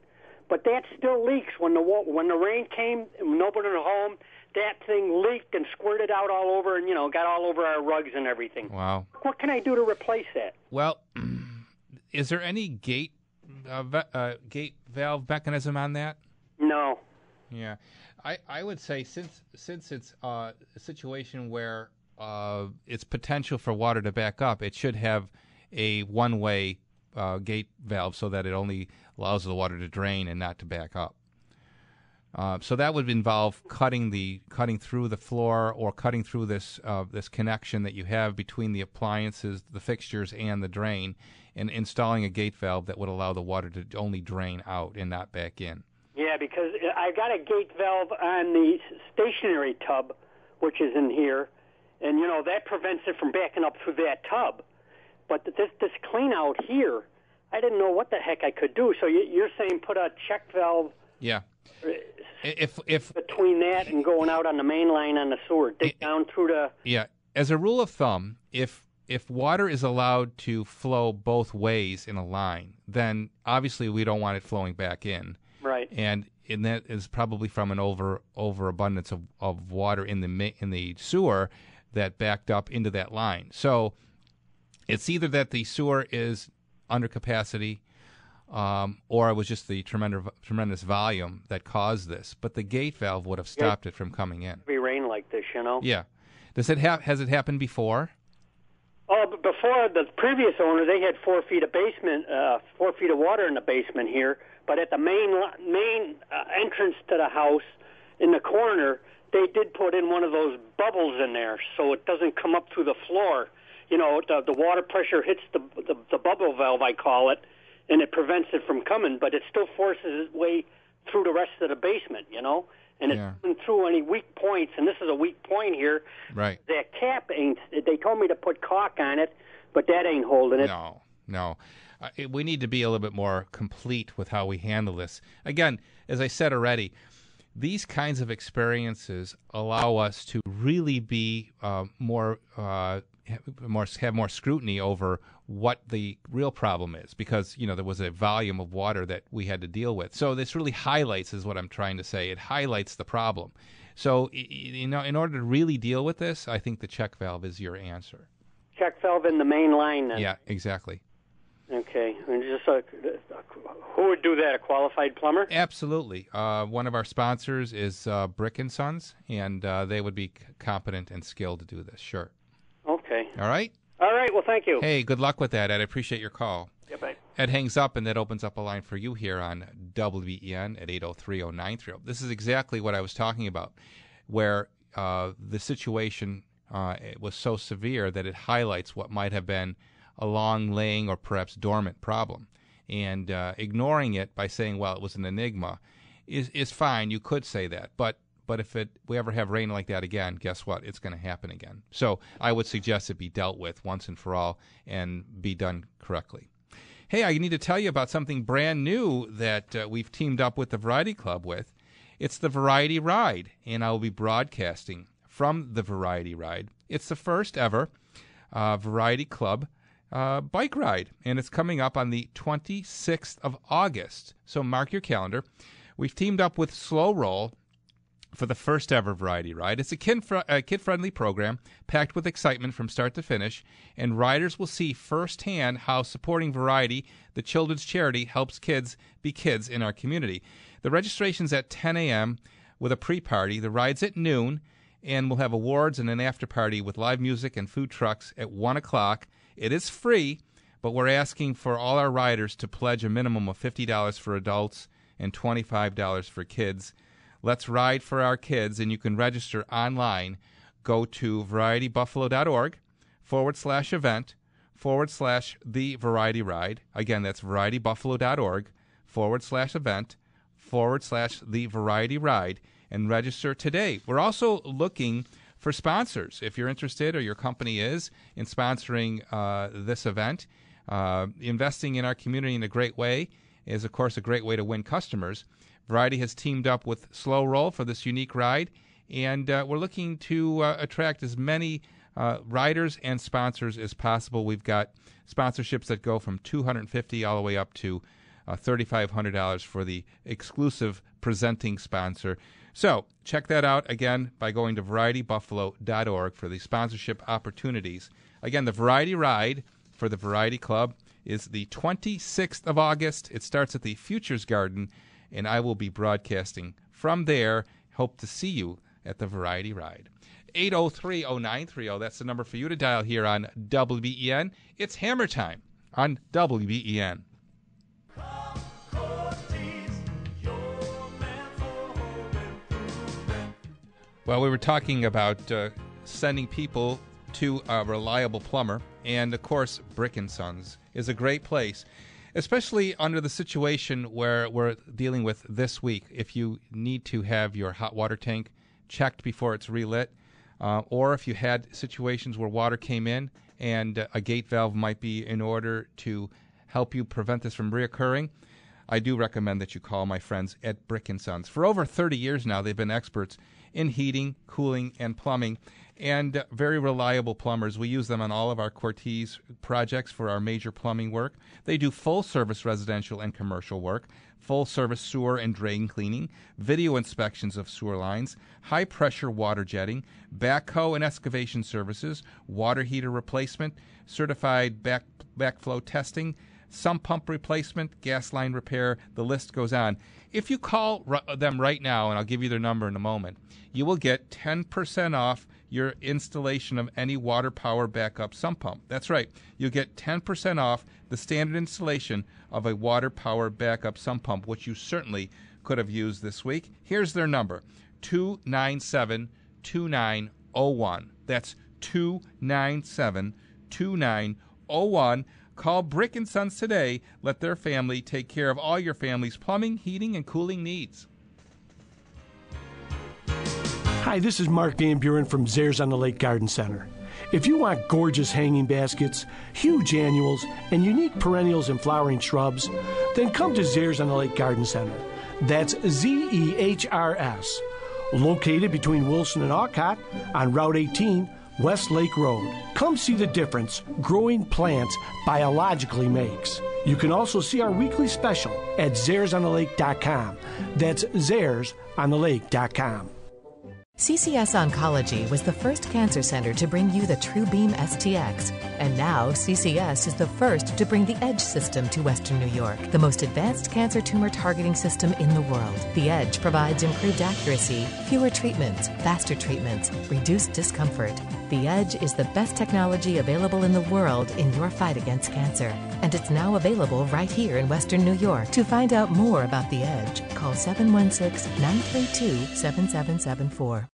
But that still leaks when the when the rain came, and nobody the home. that thing leaked and squirted out all over, and you know, got all over our rugs and everything. Wow. What can I do to replace that? Well, [clears throat] is there any gate uh, uh, gate valve mechanism on that? No. Yeah, I, I would say since since it's uh, a situation where uh, it's potential for water to back up, it should have a one way uh, gate valve so that it only allows the water to drain and not to back up. Uh, so that would involve cutting the cutting through the floor or cutting through this uh, this connection that you have between the appliances, the fixtures, and the drain, and installing a gate valve that would allow the water to only drain out and not back in. Yeah, because I got a gate valve on the stationary tub, which is in here, and you know that prevents it from backing up through that tub. But this this clean out here, I didn't know what the heck I could do. So you- you're saying put a check valve Yeah. Uh, if if between that and going out on the main line on the sewer, dig down through the Yeah, as a rule of thumb, if if water is allowed to flow both ways in a line, then obviously we don't want it flowing back in. Right. And and that is probably from an over overabundance of, of water in the in the sewer that backed up into that line. So it's either that the sewer is under capacity um, or it was just the tremendous tremendous volume that caused this. But the gate valve would have stopped it from coming in. heavy rain like this, you know. Yeah. Does it have? Has it happened before? Oh, but before the previous owner, they had four feet of basement, uh, four feet of water in the basement here. But at the main main uh, entrance to the house, in the corner, they did put in one of those bubbles in there, so it doesn't come up through the floor. You know, the the water pressure hits the the, the bubble valve, I call it, and it prevents it from coming. But it still forces its way through the rest of the basement. You know, and Yeah. through any weak points. And this is a weak point here. Right. That cap ain't. They told me to put caulk on it, but that ain't holding it. No, no. We need to be a little bit more complete with how we handle this. Again, as I said already, these kinds of experiences allow us to really be uh, more, uh, more have more scrutiny over what the real problem is, because you know there was a volume of water that we had to deal with. So this really highlights, is what I'm trying to say. It highlights the problem. So you know, in order to really deal with this, I think the check valve is your answer. Check valve in the main line. Then. Yeah, exactly. Okay. And just uh, who would do that? A qualified plumber? Absolutely. Uh, one of our sponsors is uh, Brick and Sons, and uh, they would be competent and skilled to do this. Sure. Okay. All right. All right. Well, thank you. Hey, good luck with that, Ed. I appreciate your call. Yeah, bye. Ed hangs up, and that opens up a line for you here on WBEN at 8030930. This is exactly what I was talking about, where uh, the situation uh, it was so severe that it highlights what might have been a long laying or perhaps dormant problem. And uh, ignoring it by saying, well, it was an enigma, is, is fine. You could say that. But but if it we ever have rain like that again, guess what? It's going to happen again. So I would suggest it be dealt with once and for all and be done correctly. Hey, I need to tell you about something brand new that uh, we've teamed up with the Variety Club with. It's the Variety Ride, and I will be broadcasting from the Variety Ride. It's the first ever uh, Variety Club uh, bike ride, and it's coming up on the 26th of August. So mark your calendar. We've teamed up with Slow Roll for the first ever variety ride. It's a kid fr- kid friendly program packed with excitement from start to finish, and riders will see firsthand how supporting Variety, the children's charity, helps kids be kids in our community. The registration's at 10 a.m. with a pre party. The ride's at noon, and we'll have awards and an after party with live music and food trucks at 1 o'clock. It is free, but we're asking for all our riders to pledge a minimum of $50 for adults and $25 for kids. Let's ride for our kids, and you can register online. Go to varietybuffalo.org forward slash event forward slash the variety ride. Again, that's varietybuffalo.org forward slash event forward slash the variety ride and register today. We're also looking for sponsors. If you're interested or your company is in sponsoring uh, this event, uh, investing in our community in a great way is, of course, a great way to win customers. Variety has teamed up with Slow Roll for this unique ride, and uh, we're looking to uh, attract as many uh, riders and sponsors as possible. We've got sponsorships that go from 250 all the way up to uh, $3,500 for the exclusive presenting sponsor. So check that out again by going to varietybuffalo.org for the sponsorship opportunities. Again, the Variety Ride for the Variety Club is the 26th of August. It starts at the Futures Garden, and I will be broadcasting from there. Hope to see you at the Variety Ride. 803 0930, that's the number for you to dial here on WBEN. It's Hammer Time on WBEN. Well, we were talking about uh, sending people to a reliable plumber, and of course, Brick and Sons is a great place, especially under the situation where we're dealing with this week. If you need to have your hot water tank checked before it's relit, uh, or if you had situations where water came in and a gate valve might be in order to help you prevent this from reoccurring, I do recommend that you call my friends at Brick and Sons. For over 30 years now, they've been experts in heating, cooling, and plumbing, and very reliable plumbers. We use them on all of our Cortese projects for our major plumbing work. They do full service residential and commercial work, full service sewer and drain cleaning, video inspections of sewer lines, high pressure water jetting, backhoe and excavation services, water heater replacement, certified back backflow testing, sump pump replacement, gas line repair, the list goes on. If you call them right now, and I'll give you their number in a moment, you will get 10% off your installation of any water power backup sump pump. That's right, you'll get 10% off the standard installation of a water power backup sump pump, which you certainly could have used this week. Here's their number 297 2901. That's 297 2901. Call Brick and Sons today. Let their family take care of all your family's plumbing, heating, and cooling needs. Hi, this is Mark Van Buren from Zehrs on the Lake Garden Center. If you want gorgeous hanging baskets, huge annuals, and unique perennials and flowering shrubs, then come to Zehrs on the Lake Garden Center. That's Z E H R S. Located between Wilson and Olcott on Route 18, West Lake Road. Come see the difference growing plants biologically makes. You can also see our weekly special at zehrsonthelake.com. That's zehrsonthelake.com. CCS Oncology was the first cancer center to bring you the TrueBeam STX, and now CCS is the first to bring the EDGE system to Western New York, the most advanced cancer tumor targeting system in the world. The EDGE provides improved accuracy, fewer treatments, faster treatments, reduced discomfort. The EDGE is the best technology available in the world in your fight against cancer, and it's now available right here in Western New York. To find out more about the EDGE, call 716 932 7774.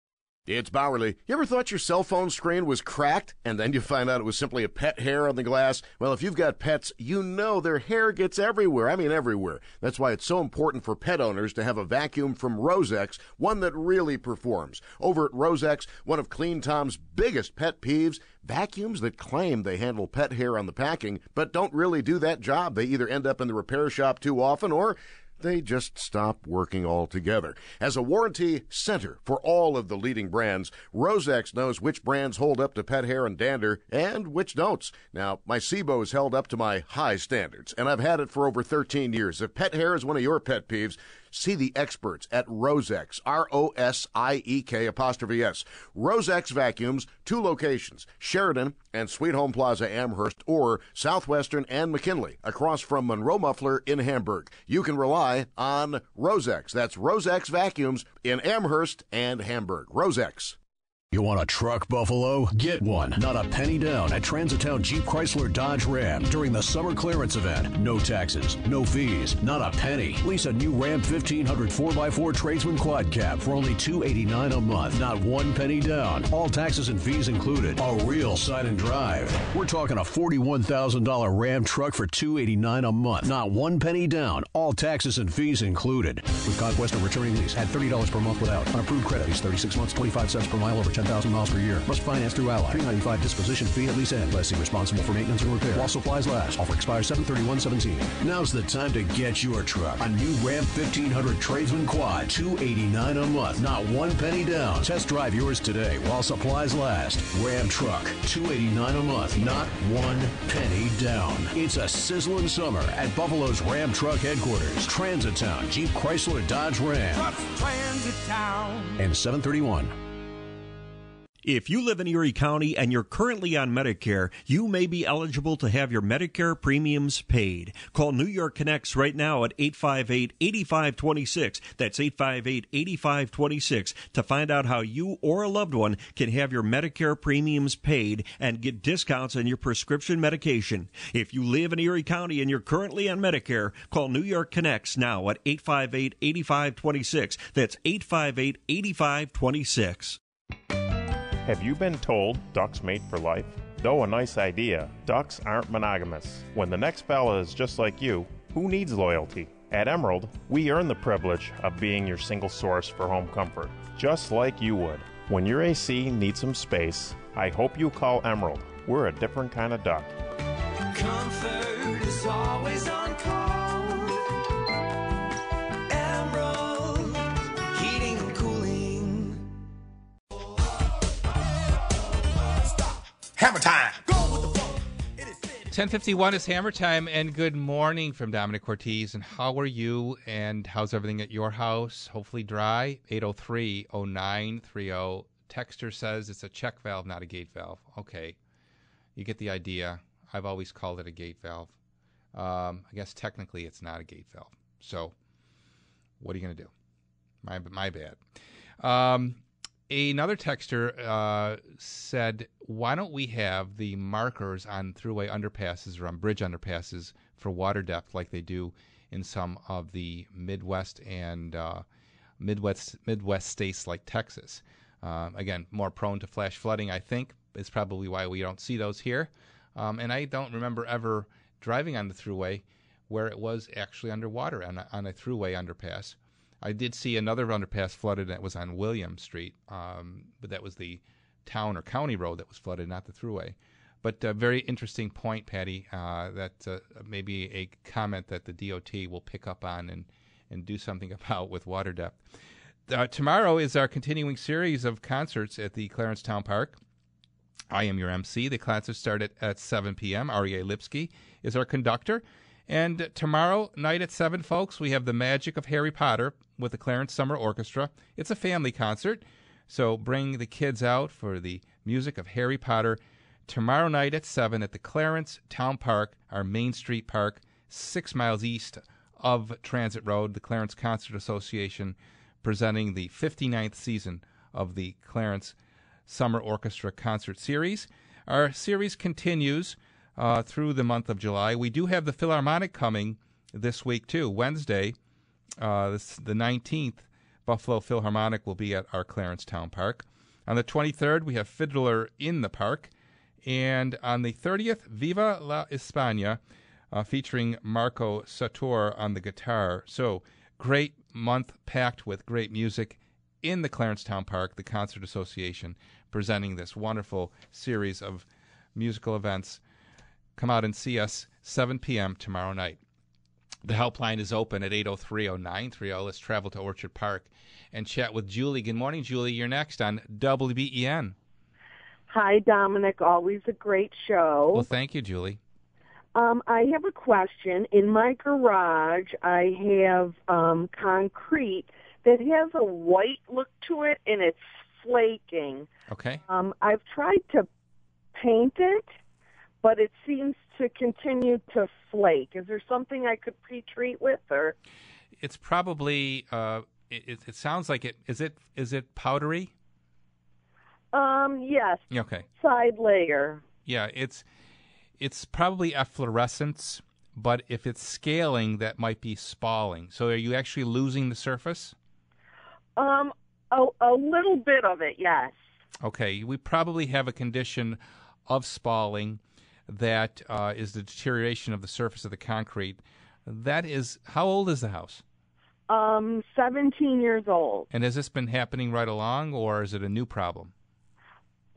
It's Bauerle. You ever thought your cell phone screen was cracked and then you find out it was simply a pet hair on the glass? Well, if you've got pets, you know their hair gets everywhere. I mean, everywhere. That's why it's so important for pet owners to have a vacuum from Rosiek's, one that really performs. Over at Rosiek's, one of Clean Tom's biggest pet peeves vacuums that claim they handle pet hair on the packing, but don't really do that job. They either end up in the repair shop too often or they just stop working altogether. As a warranty center for all of the leading brands, Rosiek's knows which brands hold up to pet hair and dander and which don't. Now, my SEBO is held up to my high standards, and I've had it for over 13 years. If pet hair is one of your pet peeves, see the experts at Rosiek's, R O S I E K apostrophe S. Rosiek's vacuums, two locations, Sheridan and Sweet Home Plaza Amherst, or Southwestern and McKinley, across from Monroe Muffler in Hamburg. You can rely on Rosiek's. That's Rosiek's vacuums in Amherst and Hamburg. Rosiek's. You want a truck, Buffalo? Get one. Not a penny down at Transitowne Jeep Chrysler Dodge Ram during the summer clearance event. No taxes, no fees, not a penny. Lease a new Ram 1500 4x4 Tradesman Quad Cab for only 289 a month. Not one penny down. All taxes and fees included. A real sign and drive. We're talking a $41,000 Ram truck for 289 a month. Not one penny down. All taxes and fees included. With Conquest and returning lease. at $30 per month without. On approved credit. Lease 36 months, 25 cents per mile over 10,000 miles per year. Must finance through Ally. 395 disposition fee at lease end. Lessee responsible for maintenance and repair. While supplies last. Offer expires 731.17. Now's the time to get your truck. A new Ram 1500 Tradesman Quad. 289 a month. Not one penny down. Test drive yours today while supplies last. Ram Truck. 289 a month. Not one penny down. It's a sizzling summer at Buffalo's Ram Truck headquarters. Transitowne. Jeep Chrysler Dodge Ram. Transit Town. And 731. If you live in Erie County and you're currently on Medicare, you may be eligible to have your Medicare premiums paid. Call New York Connects right now at 858-8526. That's 858-8526 to find out how you or a loved one can have your Medicare premiums paid and get discounts on your prescription medication. If you live in Erie County and you're currently on Medicare, call New York Connects now at 858-8526. That's 858-8526. Have you been told ducks mate for life? Though a nice idea, ducks aren't monogamous. When the next fella is just like you, who needs loyalty? At Emerald, we earn the privilege of being your single source for home comfort, just like you would. When your AC needs some space, I hope you call Emerald. We're a different kind of duck. Comfort is always on call. Hammer time. 1051 is Hammer Time, and good morning from Domenic Cortese. And how are you? And how's everything at your house? Hopefully dry. 803 0930. Texter says it's a check valve, not a gate valve. Okay. You get the idea. I've always called it a gate valve. Um, I guess technically it's not a gate valve. So, what are you going to do? My, my bad. Um, another texter uh, said, "Why don't we have the markers on throughway underpasses or on bridge underpasses for water depth like they do in some of the Midwest and uh, Midwest Midwest states like Texas? Um, again, more prone to flash flooding, I think, is probably why we don't see those here. Um, and I don't remember ever driving on the throughway where it was actually underwater on a, on a throughway underpass." I did see another underpass flooded. That was on William Street, um, but that was the town or county road that was flooded, not the throughway. But a very interesting point, Patty. Uh, that uh, maybe a comment that the DOT will pick up on and and do something [laughs] about with water depth. Uh, tomorrow is our continuing series of concerts at the Clarence Town Park. I am your MC. The concerts start at, at 7 p.m. R.E.A. Lipsky is our conductor. And tomorrow night at 7, folks, we have The Magic of Harry Potter with the Clarence Summer Orchestra. It's a family concert, so bring the kids out for the music of Harry Potter tomorrow night at 7 at the Clarence Town Park, our Main Street park, six miles east of Transit Road, the Clarence Concert Association presenting the 59th season of the Clarence Summer Orchestra Concert Series. Our series continues uh, through the month of July. We do have the Philharmonic coming this week, too. Wednesday, uh, this, the 19th, Buffalo Philharmonic will be at our Clarence Town Park. On the 23rd, we have Fiddler in the Park. And on the 30th, Viva la España, uh, featuring Marco Sator on the guitar. So, great month packed with great music in the Clarence Town Park, the Concert Association, presenting this wonderful series of musical events. Come out and see us 7 p.m. tomorrow night. The helpline is open at 803-0930. Let's travel to Orchard Park and chat with Julie. Good morning, Julie. You're next on WBEN. Hi, Domenic. Always a great show. Well, thank you, Julie. Um, I have a question. In my garage, I have um, concrete that has a white look to it, and it's flaking. Okay. Um, I've tried to paint it, but it seems to continue to flake. Is there something I could pre-treat with, or? It's probably. Uh, it, it sounds like it. Is it? Is it powdery? Um, yes. Okay. Side layer. Yeah, it's it's probably efflorescence, but if it's scaling, that might be spalling. So, are you actually losing the surface? Um, a, a little bit of it, yes. Okay, we probably have a condition of spalling that uh, is the deterioration of the surface of the concrete. That is, how old is the house? Um, 17 years old. And has this been happening right along, or is it a new problem?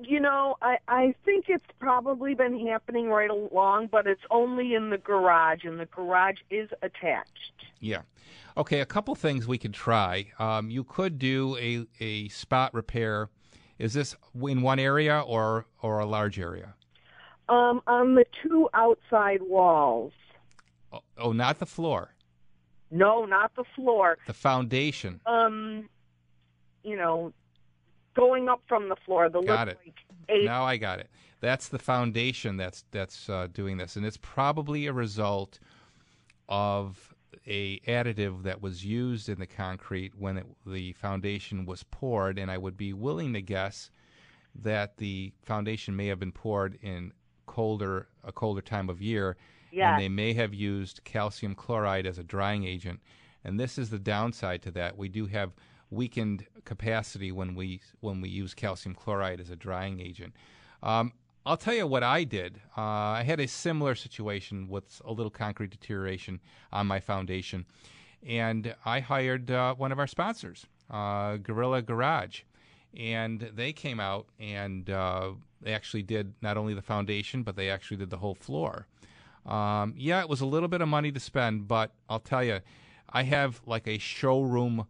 you know, I I think it's probably been happening right along, but it's only in the garage, and the garage is attached. Yeah. Okay, a couple things we could try. Um, you could do a, a spot repair. Is this in one area or or a large area? Um, on the two outside walls. Oh, oh not the floor. No, not the floor. The foundation. Um, you know, going up from the floor. The Got it. Like, eight. Now I got it. That's the foundation that's that's uh, doing this, and it's probably a result of a additive that was used in the concrete when it, the foundation was poured. And I would be willing to guess that the foundation may have been poured in colder a colder time of year, Yes. and they may have used calcium chloride as a drying agent. And this is the downside to that. We do have weakened capacity when we when we use calcium chloride as a drying agent. Um, I'll tell you what I did. Uh, I had a similar situation with a little concrete deterioration on my foundation, and I hired uh, one of our sponsors, uh, Gorilla Garage, and they came out and uh, they actually did not only the foundation, but they actually did the whole floor. Um, yeah, it was a little bit of money to spend, but I'll tell you, I have like a showroom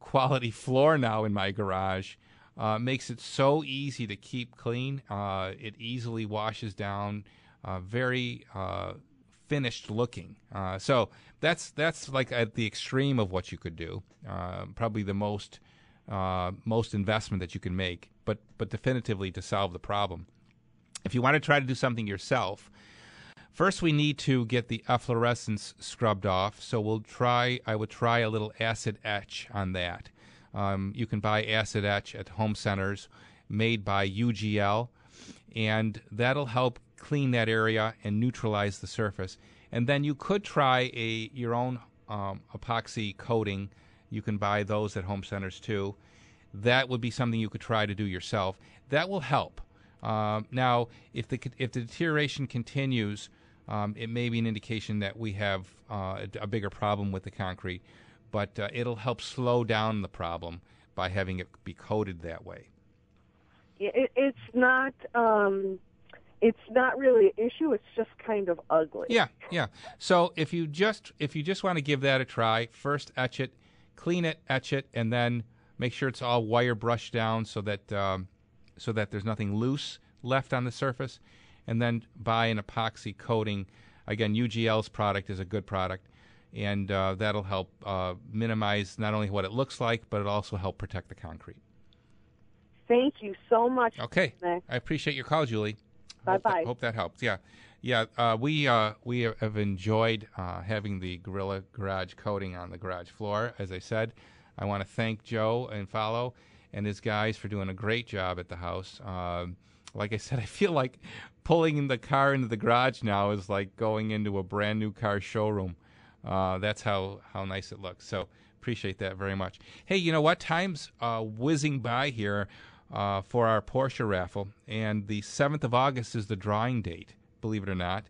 quality [laughs] floor now in my garage. Uh, makes it so easy to keep clean. Uh, it easily washes down. Uh, very uh, finished looking. Uh, so that's that's like at the extreme of what you could do. Uh, probably the most most investment that you can make, but but definitively to solve the problem. If you want to try to do something yourself, First, we need to get the efflorescence scrubbed off. So we'll try. I would try a little acid etch on that. Um, you can buy acid etch at home centers, made by UGL, and that'll help clean that area and neutralize the surface. And then you could try a your own um, epoxy coating. You can buy those at home centers too. That would be something you could try to do yourself. That will help. Um, now, if the if the deterioration continues, um, it may be an indication that we have uh, a, a bigger problem with the concrete, but uh, it'll help slow down the problem by having it be coated that way. It, it's not. Um, it's not really an issue. It's just kind of ugly. Yeah, yeah. So if you just if you just want to give that a try, first etch it, clean it, etch it, and then make sure it's all wire brushed down so that um, so that there's nothing loose left on the surface, and then buy an epoxy coating. Again, UGL's product is a good product, and uh, that'll help uh, minimize not only what it looks like, but it also help protect the concrete. Thank you so much. Okay, Nick. I appreciate your call, Julie. Bye Hope bye. Hope that helps. Yeah, yeah. Uh, we uh, we have enjoyed uh, having the Gorilla Garage coating on the garage floor. As I said, I want to thank Joe and Follow and his guys for doing a great job at the house. Um, like I said, [laughs] I feel like pulling the car into the garage now is like going into a brand new car showroom. Uh, that's how, how nice it looks. So appreciate that very much. Hey, you know what? Time's uh, whizzing by here uh, for our Porsche raffle, and the 7th of August is the drawing date, believe it or not.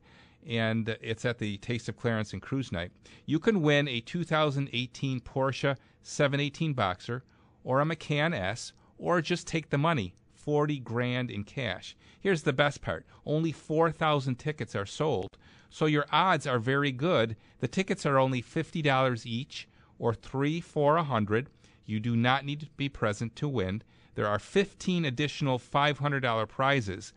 And it's at the Taste of Clarence and Cruise Night. You can win a 2018 Porsche 718 Boxster or a Macan S, or just take the money 40 grand in cash. Here's the best part only 4,000 tickets are sold, so your odds are very good. The tickets are only $50 each, or three for a 100 You do not need to be present to win. There are 15 additional $500 prizes.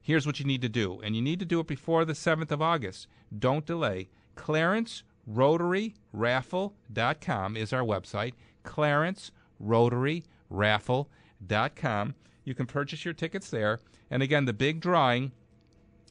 Here's what you need to do, and you need to do it before the 7th of August. Don't delay. Clarence Rotary Raffle.com is our website. Clarence Rotary. You can purchase your tickets there. And again, the big drawing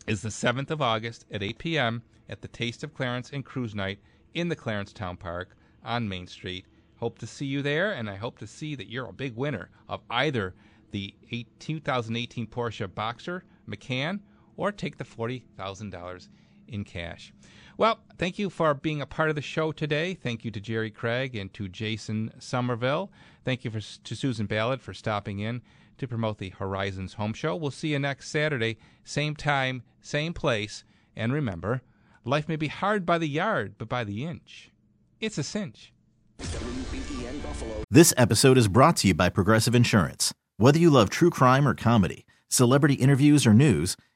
is the 7th of August at 8 p.m. at the Taste of Clarence and Cruise Night in the Clarence Town Park on Main Street. Hope to see you there, and I hope to see that you're a big winner of either the 2018 Porsche Boxster Macan, or take the $40,000 in cash. Well, thank you for being a part of the show today. Thank you to Jerry Craig and to Jason Somerville. Thank you for, to Susan Ballard for stopping in to promote the Horizons Home Show. We'll see you next Saturday, same time, same place. And remember, life may be hard by the yard, but by the inch, it's a cinch. This episode is brought to you by Progressive Insurance. Whether you love true crime or comedy, Celebrity interviews or news,